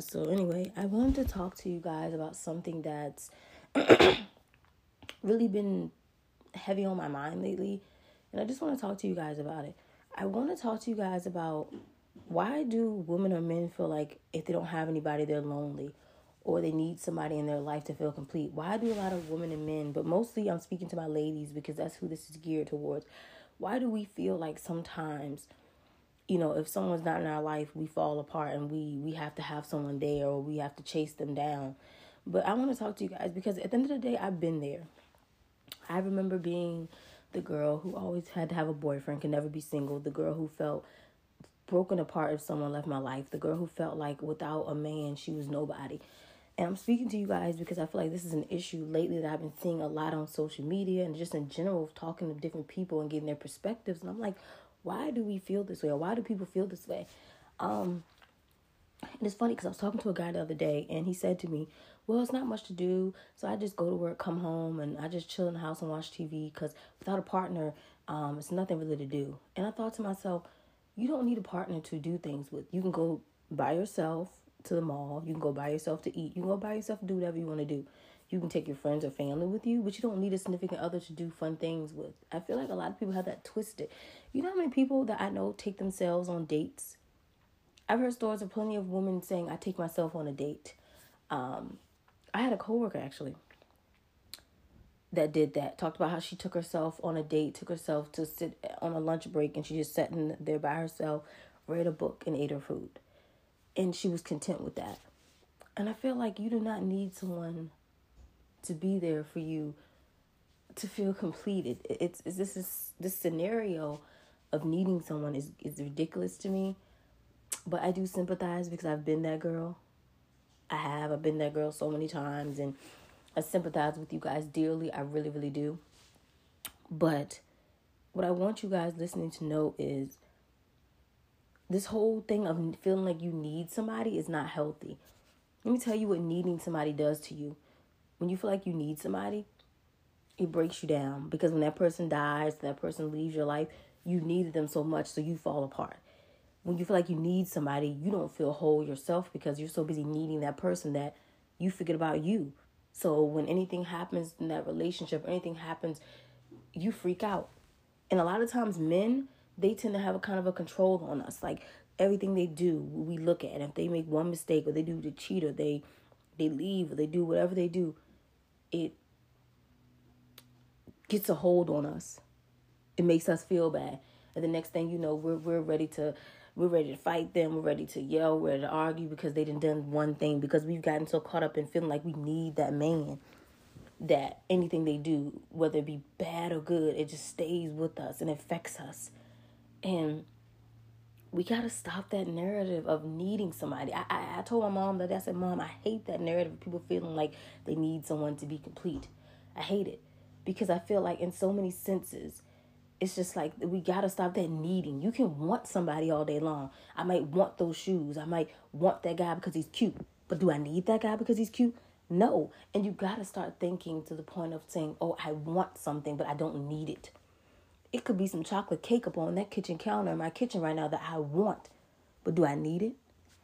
So anyway, I wanted to talk to you guys about something that's really been heavy on my mind lately, and I just want to talk to you guys about it. I want to talk to you guys about why do women or men feel like if they don't have anybody, they're lonely or they need somebody in their life to feel complete? Why do a lot of women and men, but mostly I'm speaking to my ladies because that's who this is geared towards. Why do we feel like sometimes, you know, if someone's not in our life, we fall apart and we we have to have someone there or we have to chase them down? But I want to talk to you guys because at the end of the day, I've been there. I remember being the girl who always had to have a boyfriend, could never be single, the girl who felt broken apart if someone left my life, the girl who felt like without a man, she was nobody. And I'm speaking to you guys because I feel like this is an issue lately that I've been seeing a lot on social media and just in general talking to different people and getting their perspectives. And I'm like, why do we feel this way? Or why do people feel this way? Um, and it's funny because I was talking to a guy the other day and he said to me, well, it's not much to do. So I just go to work, come home, and I just chill in the house and watch TV because without a partner, um, it's nothing really to do. And I thought to myself, you don't need a partner to do things with. You can go by yourself to the mall. You can go by yourself to eat. You can go by yourself do whatever you want to do. You can take your friends or family with you, but you don't need a significant other to do fun things with. I feel like a lot of people have that twisted. You know how many people that I know take themselves on dates? I've heard stories of plenty of women saying, I take myself on a date. Um, I had a coworker actually that did that. Talked about how she took herself on a date, took herself to sit on a lunch break, and she just sat in there by herself, read a book, and ate her food. And she was content with that. And I feel like you do not need someone to be there for you to feel completed. It's, it's this is this scenario of needing someone is is ridiculous to me. But I do sympathize because I've been that girl. I have. I've been that girl so many times and I sympathize with you guys dearly. I really, really do. But what I want you guys listening to know is this whole thing of feeling like you need somebody is not healthy. Let me tell you what needing somebody does to you. When you feel like you need somebody, it breaks you down because when that person dies, that person leaves your life, you needed them so much, so you fall apart when you feel like you need somebody, you don't feel whole yourself because you're so busy needing that person that you forget about you. So when anything happens in that relationship, anything happens, you freak out. And a lot of times men, they tend to have a kind of a control on us. Like everything they do, we look at. And if they make one mistake or they do the cheat or they they leave or they do whatever they do, it gets a hold on us. It makes us feel bad. And the next thing you know, we're we're ready to we're ready to fight them. We're ready to yell. We're ready to argue because they didn't done one thing. Because we've gotten so caught up in feeling like we need that man that anything they do, whether it be bad or good, it just stays with us and affects us. And we gotta stop that narrative of needing somebody. I, I, I told my mom that I said, Mom, I hate that narrative of people feeling like they need someone to be complete. I hate it because I feel like in so many senses it's just like we gotta stop that needing. You can want somebody all day long. I might want those shoes. I might want that guy because he's cute. But do I need that guy because he's cute? No. And you gotta start thinking to the point of saying, Oh, I want something, but I don't need it. It could be some chocolate cake up on that kitchen counter in my kitchen right now that I want. But do I need it?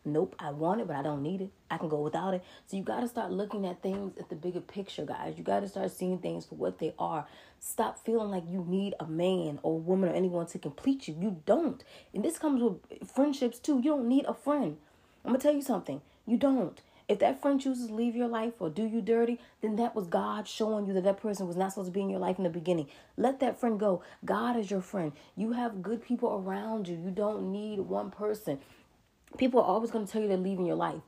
Nope, I want it, but I don't need it. I can go without it. So you got to start looking at things at the bigger picture, guys. You got to start seeing things for what they are. Stop feeling like you need a man or a woman or anyone to complete you. You don't. And this comes with friendships too. You don't need a friend. I'm going to tell you something. You don't. If that friend chooses to leave your life or do you dirty, then that was God showing you that that person was not supposed to be in your life in the beginning. Let that friend go. God is your friend. You have good people around you. You don't need one person. People are always going to tell you they're leaving your life.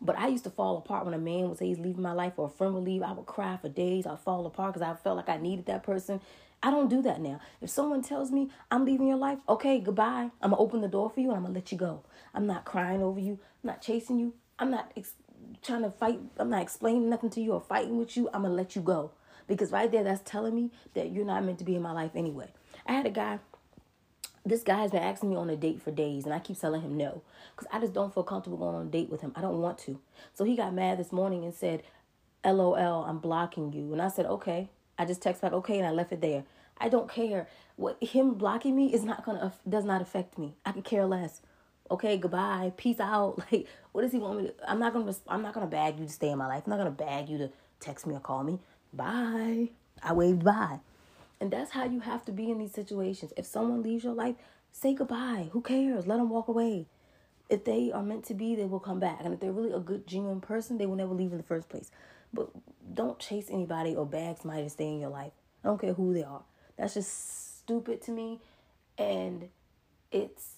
But I used to fall apart when a man would say he's leaving my life or a friend would leave. I would cry for days. I'd fall apart because I felt like I needed that person. I don't do that now. If someone tells me I'm leaving your life, okay, goodbye. I'm going to open the door for you and I'm going to let you go. I'm not crying over you. I'm not chasing you. I'm not ex- trying to fight. I'm not explaining nothing to you or fighting with you. I'm going to let you go. Because right there, that's telling me that you're not meant to be in my life anyway. I had a guy this guy has been asking me on a date for days and I keep telling him no because I just don't feel comfortable going on a date with him. I don't want to. So he got mad this morning and said, LOL, I'm blocking you. And I said, okay. I just text back, okay, and I left it there. I don't care. What him blocking me is not gonna does not affect me. I could care less. Okay, goodbye, peace out. Like, what does he want me to? I'm not gonna. I'm not gonna bag you to stay in my life. I'm not gonna bag you to text me or call me. Bye. I waved bye. And that's how you have to be in these situations. If someone leaves your life, say goodbye. Who cares? Let them walk away. If they are meant to be, they will come back. And if they're really a good, genuine person, they will never leave in the first place. But don't chase anybody or bag somebody to stay in your life. I don't care who they are. That's just stupid to me. And it's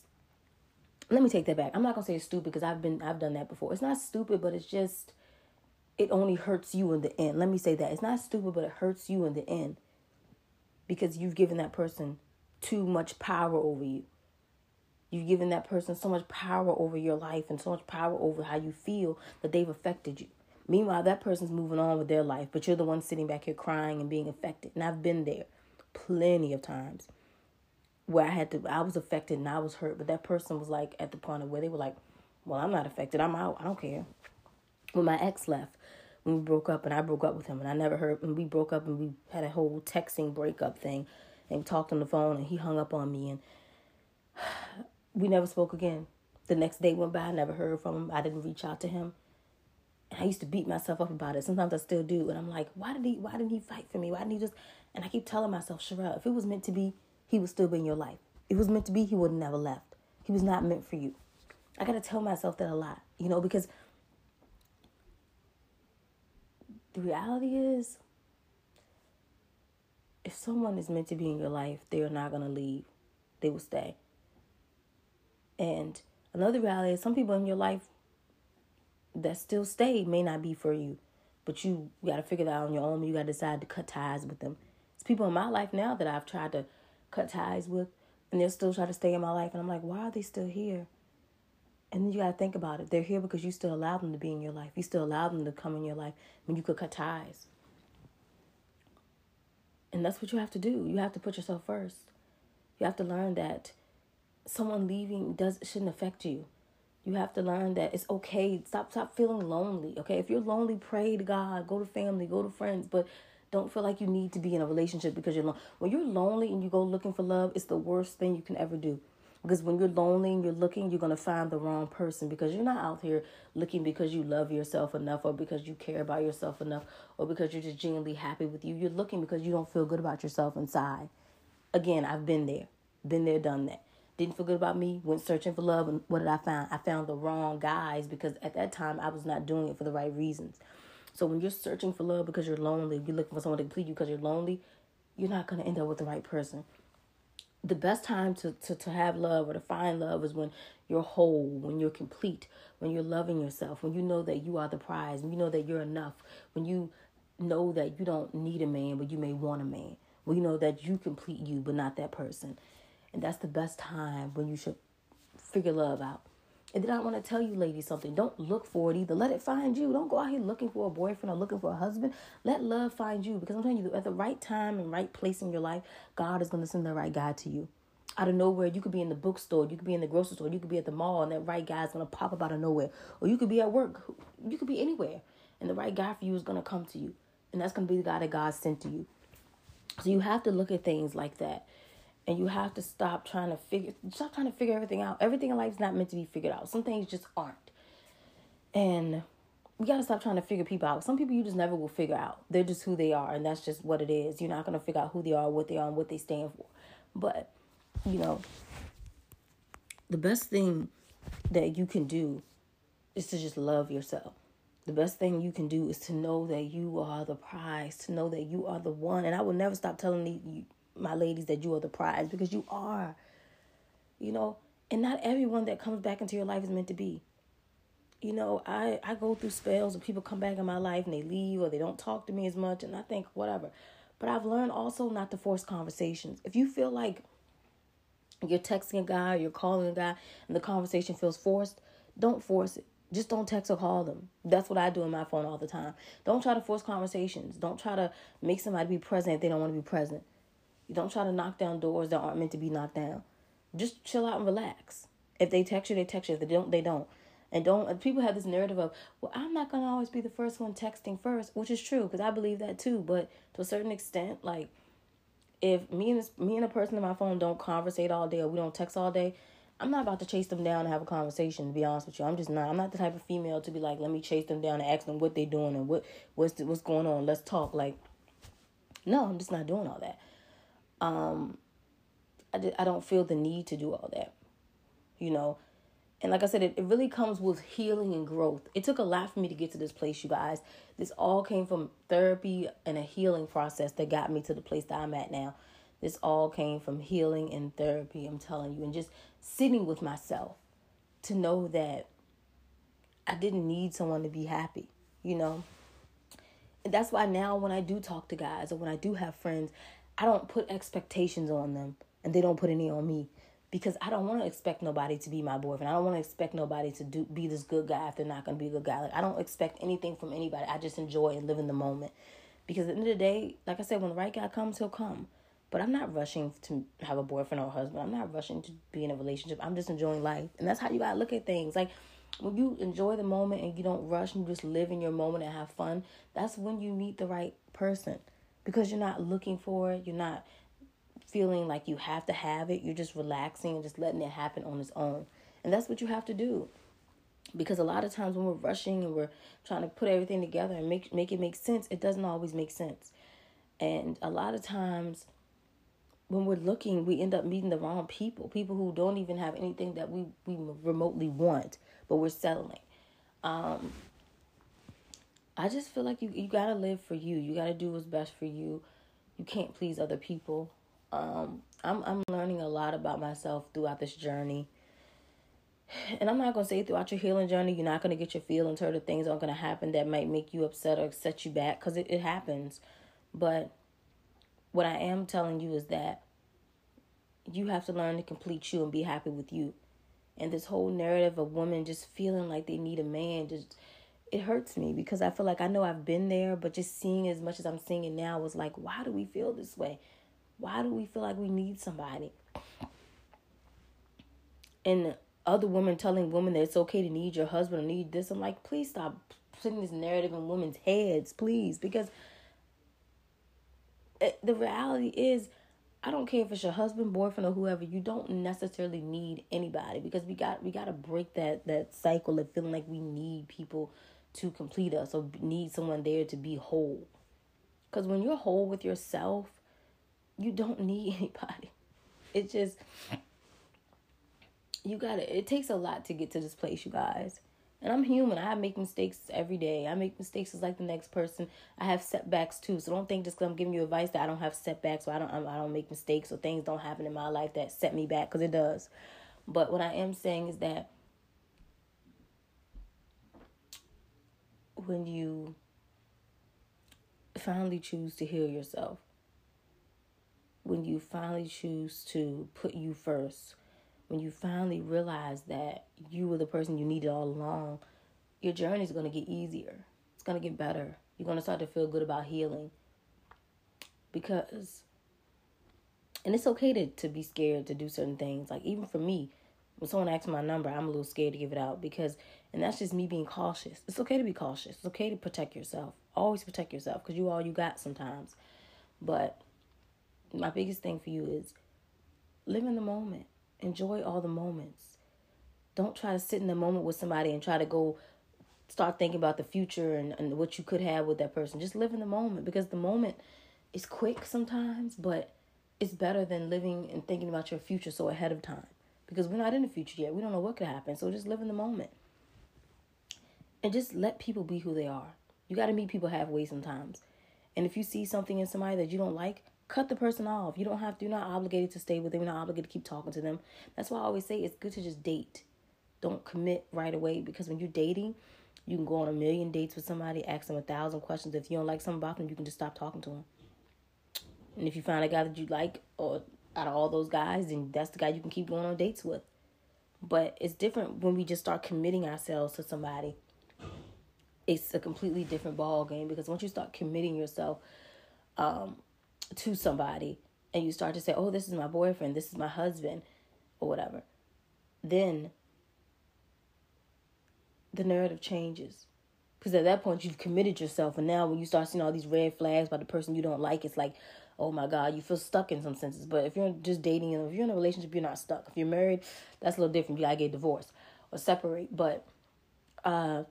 let me take that back. I'm not gonna say it's stupid because I've been I've done that before. It's not stupid, but it's just it only hurts you in the end. Let me say that. It's not stupid, but it hurts you in the end. Because you've given that person too much power over you. You've given that person so much power over your life and so much power over how you feel that they've affected you. Meanwhile, that person's moving on with their life, but you're the one sitting back here crying and being affected. And I've been there plenty of times where I had to, I was affected and I was hurt, but that person was like at the point of where they were like, well, I'm not affected. I'm out. I don't care. When my ex left, when we broke up and I broke up with him and I never heard, when we broke up and we had a whole texting breakup thing and we talked on the phone and he hung up on me and we never spoke again. The next day went by, I never heard from him. I didn't reach out to him. And I used to beat myself up about it. Sometimes I still do. And I'm like, why did he why didn't he fight for me? Why didn't he just and I keep telling myself, Sherelle, if it was meant to be, he would still be in your life. If it was meant to be, he would never left. He was not meant for you. I gotta tell myself that a lot, you know, because the reality is if someone is meant to be in your life, they are not gonna leave. They will stay. And another reality is some people in your life that still stay may not be for you. But you got to figure that out on your own. You got to decide to cut ties with them. It's people in my life now that I've tried to cut ties with, and they'll still try to stay in my life. And I'm like, why are they still here? And then you got to think about it. They're here because you still allow them to be in your life. You still allow them to come in your life when you could cut ties. And that's what you have to do. You have to put yourself first. You have to learn that someone leaving does shouldn't affect you. You have to learn that it's okay. Stop stop feeling lonely. Okay. If you're lonely, pray to God, go to family, go to friends, but don't feel like you need to be in a relationship because you're lonely. When you're lonely and you go looking for love, it's the worst thing you can ever do. Because when you're lonely and you're looking, you're going to find the wrong person because you're not out here looking because you love yourself enough or because you care about yourself enough or because you're just genuinely happy with you. You're looking because you don't feel good about yourself inside. Again, I've been there, been there, done that didn't feel good about me, went searching for love, and what did I find? I found the wrong guys because at that time I was not doing it for the right reasons. So when you're searching for love because you're lonely, you're looking for someone to complete you because you're lonely, you're not gonna end up with the right person. The best time to, to, to have love or to find love is when you're whole, when you're complete, when you're loving yourself, when you know that you are the prize, when you know that you're enough, when you know that you don't need a man, but you may want a man. When you know that you complete you, but not that person. And that's the best time when you should figure love out. And then I want to tell you, ladies, something. Don't look for it either. Let it find you. Don't go out here looking for a boyfriend or looking for a husband. Let love find you. Because I'm telling you, at the right time and right place in your life, God is going to send the right guy to you. Out of nowhere, you could be in the bookstore, you could be in the grocery store, you could be at the mall, and that right guy is going to pop up out of nowhere. Or you could be at work, you could be anywhere, and the right guy for you is going to come to you. And that's going to be the guy that God sent to you. So you have to look at things like that and you have to stop trying to figure stop trying to figure everything out. Everything in life is not meant to be figured out. Some things just aren't. And we gotta stop trying to figure people out. Some people you just never will figure out. They're just who they are, and that's just what it is. You're not gonna figure out who they are, what they are, and what they stand for. But you know, the best thing that you can do is to just love yourself. The best thing you can do is to know that you are the prize, to know that you are the one. And I will never stop telling you, my ladies, that you are the prize because you are. You know, and not everyone that comes back into your life is meant to be. You know, I, I go through spells where people come back in my life and they leave or they don't talk to me as much, and I think, whatever. But I've learned also not to force conversations. If you feel like you're texting a guy or you're calling a guy and the conversation feels forced, don't force it. Just don't text or call them. That's what I do in my phone all the time. Don't try to force conversations. Don't try to make somebody be present if they don't want to be present. Don't try to knock down doors that aren't meant to be knocked down. Just chill out and relax. If they text you, they text you. If they don't, they don't. And don't uh, people have this narrative of, well, I'm not gonna always be the first one texting first, which is true because I believe that too. But to a certain extent, like if me and this, me and a person on my phone don't conversate all day or we don't text all day, I'm not about to chase them down and have a conversation. To be honest with you, I'm just not. I'm not the type of female to be like, let me chase them down and ask them what they're doing and what what's what's going on. Let's talk. Like, no, I'm just not doing all that. Um, I I don't feel the need to do all that. You know, and like I said, it, it really comes with healing and growth. It took a lot for me to get to this place, you guys. This all came from therapy and a healing process that got me to the place that I'm at now. This all came from healing and therapy, I'm telling you, and just sitting with myself to know that I didn't need someone to be happy, you know? And that's why now when I do talk to guys or when I do have friends, I don't put expectations on them and they don't put any on me because I don't want to expect nobody to be my boyfriend. I don't want to expect nobody to do be this good guy if they're not going to be a good guy. Like I don't expect anything from anybody. I just enjoy and live in the moment. Because at the end of the day, like I said, when the right guy comes, he'll come. But I'm not rushing to have a boyfriend or a husband. I'm not rushing to be in a relationship. I'm just enjoying life. And that's how you gotta look at things. Like when you enjoy the moment and you don't rush and just live in your moment and have fun, that's when you meet the right person. Because you're not looking for it, you're not feeling like you have to have it, you're just relaxing and just letting it happen on its own. And that's what you have to do. Because a lot of times when we're rushing and we're trying to put everything together and make make it make sense, it doesn't always make sense. And a lot of times when we're looking, we end up meeting the wrong people, people who don't even have anything that we, we remotely want, but we're settling. Um, I just feel like you, you gotta live for you. You gotta do what's best for you. You can't please other people. Um, I'm I'm learning a lot about myself throughout this journey. And I'm not gonna say throughout your healing journey, you're not gonna get your feelings hurt or things aren't gonna happen that might make you upset or set you back, because it, it happens. But what I am telling you is that you have to learn to complete you and be happy with you. And this whole narrative of women just feeling like they need a man just it hurts me because I feel like I know I've been there, but just seeing as much as I'm seeing it now was like, why do we feel this way? Why do we feel like we need somebody? And other women telling women that it's okay to need your husband or need this, I'm like, please stop putting this narrative in women's heads, please, because eh, the reality is I don't care if it's your husband, boyfriend, or whoever. You don't necessarily need anybody because we got we got to break that that cycle of feeling like we need people to complete us or need someone there to be whole. Because when you're whole with yourself, you don't need anybody. It just you gotta. It takes a lot to get to this place, you guys. And I'm human. I make mistakes every day. I make mistakes as like the next person. I have setbacks too. So don't think just because I'm giving you advice that I don't have setbacks or I don't I don't make mistakes or things don't happen in my life that set me back because it does. But what I am saying is that when you finally choose to heal yourself, when you finally choose to put you first, when you finally realize that you were the person you needed all along, your journey is going to get easier. It's going to get better. You're going to start to feel good about healing. Because, and it's okay to, to be scared to do certain things. Like, even for me, when someone asks my number, I'm a little scared to give it out because, and that's just me being cautious. It's okay to be cautious. It's okay to protect yourself. Always protect yourself because you all you got sometimes. But my biggest thing for you is live in the moment enjoy all the moments. Don't try to sit in the moment with somebody and try to go start thinking about the future and, and what you could have with that person. Just live in the moment because the moment is quick sometimes, but it's better than living and thinking about your future so ahead of time because we're not in the future yet. We don't know what could happen. So just live in the moment and just let people be who they are. You got to meet people halfway sometimes. And if you see something in somebody that you don't like, cut the person off. You don't have to, you're not obligated to stay with them. You're not obligated to keep talking to them. That's why I always say it's good to just date. Don't commit right away because when you're dating, you can go on a million dates with somebody, ask them a thousand questions. If you don't like something about them, you can just stop talking to them. And if you find a guy that you like, or out of all those guys, then that's the guy you can keep going on dates with. But it's different when we just start committing ourselves to somebody. It's a completely different ball game because once you start committing yourself, um, to somebody and you start to say, oh, this is my boyfriend, this is my husband, or whatever, then the narrative changes. Because at that point, you've committed yourself. And now, when you start seeing all these red flags by the person you don't like, it's like, oh my God, you feel stuck in some senses. But if you're just dating, and if you're in a relationship, you're not stuck. If you're married, that's a little different. You gotta get divorced or separate. But uh,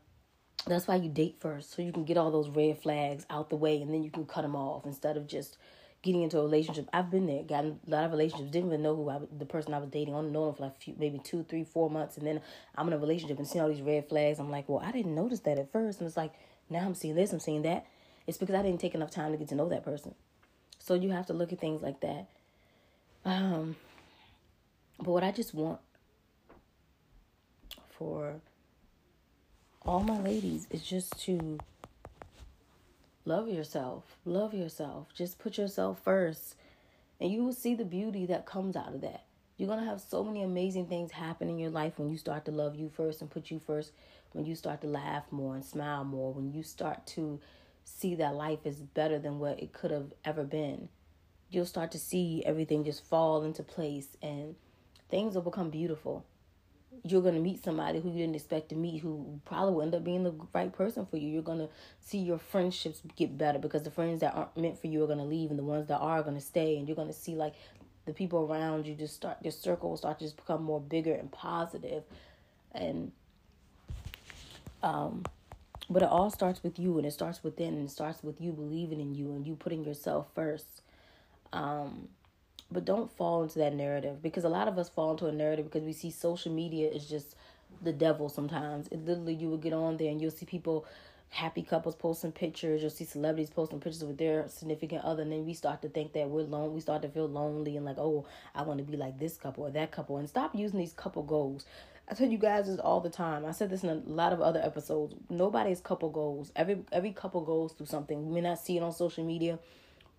that's why you date first, so you can get all those red flags out the way, and then you can cut them off instead of just getting into a relationship. I've been there, got a lot of relationships, didn't even know who I, the person I was dating. Only known for like few, maybe two, three, four months, and then I'm in a relationship and seeing all these red flags. I'm like, well, I didn't notice that at first, and it's like now I'm seeing this, I'm seeing that. It's because I didn't take enough time to get to know that person. So you have to look at things like that. Um, but what I just want for all my ladies is just to love yourself. Love yourself. Just put yourself first. And you will see the beauty that comes out of that. You're going to have so many amazing things happen in your life when you start to love you first and put you first. When you start to laugh more and smile more. When you start to see that life is better than what it could have ever been. You'll start to see everything just fall into place and things will become beautiful you're going to meet somebody who you didn't expect to meet who probably will end up being the right person for you. You're going to see your friendships get better because the friends that aren't meant for you are going to leave and the ones that are, are going to stay. And you're going to see like the people around you just start, your circle will start to just become more bigger and positive. And, um, but it all starts with you and it starts within and it starts with you believing in you and you putting yourself first. Um, but don't fall into that narrative because a lot of us fall into a narrative because we see social media is just the devil sometimes. It literally you will get on there and you'll see people happy couples posting pictures, you'll see celebrities posting pictures with their significant other, and then we start to think that we're lone we start to feel lonely and like, oh, I want to be like this couple or that couple and stop using these couple goals. I tell you guys this all the time. I said this in a lot of other episodes. Nobody's couple goals. Every every couple goes through something. We may not see it on social media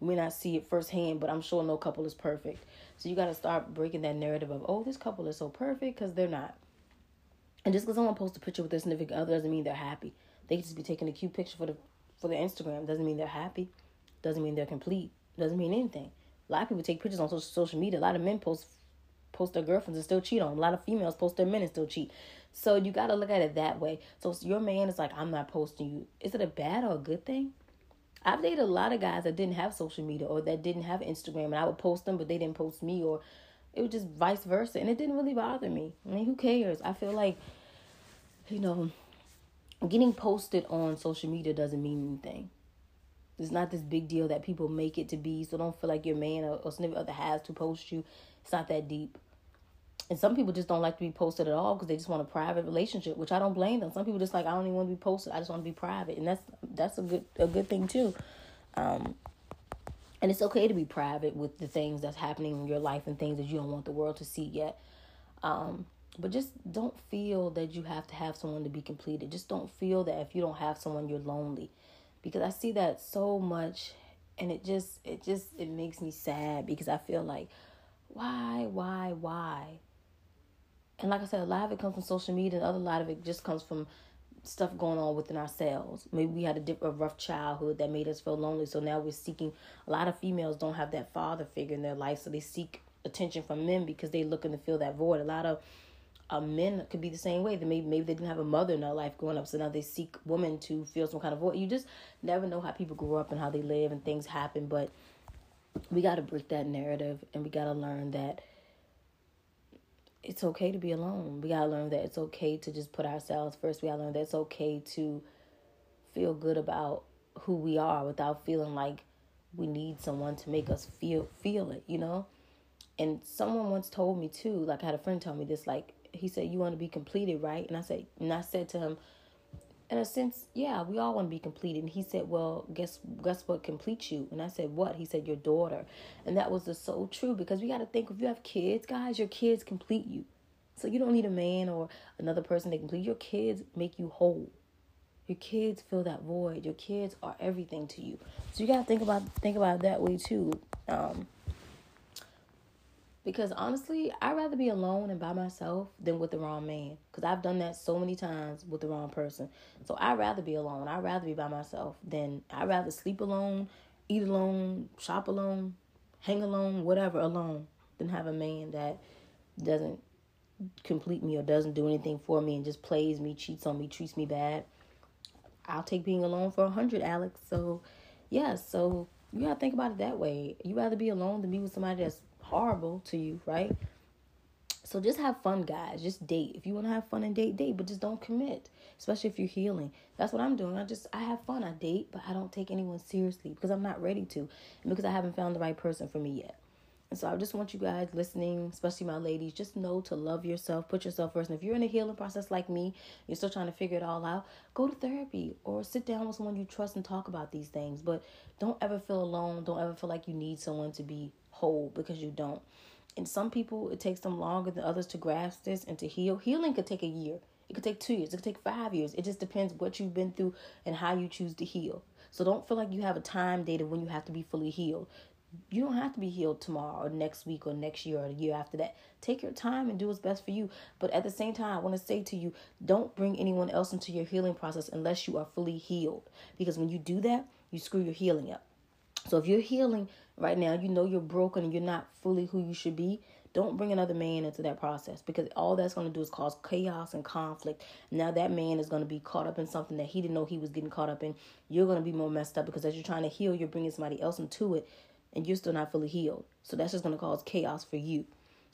may not see it firsthand, but I'm sure no couple is perfect. So you got to start breaking that narrative of, oh, this couple is so perfect because they're not. And just because someone posts a picture with their significant other doesn't mean they're happy. They just be taking a cute picture for the for the Instagram. Doesn't mean they're happy. Doesn't mean they're complete. Doesn't mean anything. A lot of people take pictures on social social media. A lot of men post post their girlfriends and still cheat on. Them. A lot of females post their men and still cheat. So you got to look at it that way. So your man is like, I'm not posting you. Is it a bad or a good thing? I've dated a lot of guys that didn't have social media or that didn't have Instagram, and I would post them, but they didn't post me, or it was just vice versa, and it didn't really bother me. I mean, who cares? I feel like, you know, getting posted on social media doesn't mean anything. It's not this big deal that people make it to be. So don't feel like your man or, or significant other has to post you. It's not that deep. And some people just don't like to be posted at all because they just want a private relationship, which I don't blame them. Some people just like I don't even want to be posted. I just want to be private, and that's that's a good a good thing too. Um, and it's okay to be private with the things that's happening in your life and things that you don't want the world to see yet. Um, but just don't feel that you have to have someone to be completed. Just don't feel that if you don't have someone, you're lonely, because I see that so much, and it just it just it makes me sad because I feel like why why why and like I said, a lot of it comes from social media, and other lot of it just comes from stuff going on within ourselves. Maybe we had a, dip, a rough childhood that made us feel lonely, so now we're seeking. A lot of females don't have that father figure in their life, so they seek attention from men because they're looking to fill that void. A lot of uh, men could be the same way. That maybe maybe they didn't have a mother in their life growing up, so now they seek women to fill some kind of void. You just never know how people grow up and how they live and things happen, but we got to break that narrative and we got to learn that it's okay to be alone. We gotta learn that it's okay to just put ourselves first. We gotta learn that it's okay to feel good about who we are without feeling like we need someone to make us feel feel it, you know? And someone once told me too, like I had a friend tell me this, like he said, You wanna be completed, right? And I said and I said to him, in a sense, yeah, we all want to be completed. And he said, Well, guess guess what completes you? And I said, What? He said, Your daughter. And that was just so true because we gotta think if you have kids, guys, your kids complete you. So you don't need a man or another person to complete. Your kids make you whole. Your kids fill that void. Your kids are everything to you. So you gotta think about think about that way too. Um, because honestly, I'd rather be alone and by myself than with the wrong man. Because I've done that so many times with the wrong person. So I'd rather be alone. I'd rather be by myself than I'd rather sleep alone, eat alone, shop alone, hang alone, whatever alone, than have a man that doesn't complete me or doesn't do anything for me and just plays me, cheats on me, treats me bad. I'll take being alone for a hundred, Alex. So yeah, so You gotta think about it that way. You rather be alone than be with somebody that's horrible to you, right? So just have fun, guys. Just date. If you want to have fun and date, date, but just don't commit. Especially if you're healing. That's what I'm doing. I just I have fun. I date, but I don't take anyone seriously because I'm not ready to, and because I haven't found the right person for me yet. And so I just want you guys listening, especially my ladies, just know to love yourself, put yourself first. And if you're in a healing process like me, you're still trying to figure it all out, go to therapy or sit down with someone you trust and talk about these things. But don't ever feel alone. Don't ever feel like you need someone to be whole because you don't. And some people, it takes them longer than others to grasp this and to heal. Healing could take a year. It could take two years. It could take five years. It just depends what you've been through and how you choose to heal. So don't feel like you have a time date of when you have to be fully healed you don't have to be healed tomorrow or next week or next year or the year after that. Take your time and do what's best for you. But at the same time, I want to say to you, don't bring anyone else into your healing process unless you are fully healed. Because when you do that, you screw your healing up. So if you're healing right now, you know you're broken and you're not fully who you should be. Don't bring another man into that process because all that's going to do is cause chaos and conflict. Now that man is going to be caught up in something that he didn't know he was getting caught up in. You're going to be more messed up because as you're trying to heal, you're bringing somebody else into it and you're still not fully healed. So that's just going to cause chaos for you.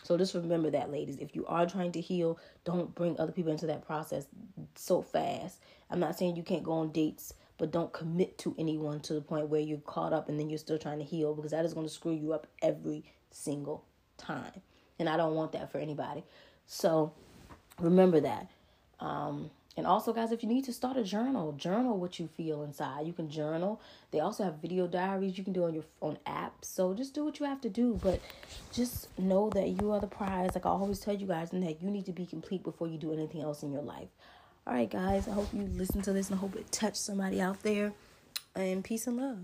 So just remember that, ladies. If you are trying to heal, don't bring other people into that process so fast. I'm not saying you can't go on dates, but don't commit to anyone to the point where you're caught up and then you're still trying to heal because that is going to screw you up every single time. And I don't want that for anybody. So remember that. Um, and also, guys, if you need to start a journal, journal what you feel inside. You can journal. They also have video diaries you can do on your on apps. So just do what you have to do, but just know that you are the prize. Like I always tell you guys, and that you need to be complete before you do anything else in your life. All right, guys. I hope you listen to this and I hope it touched somebody out there. And peace and love.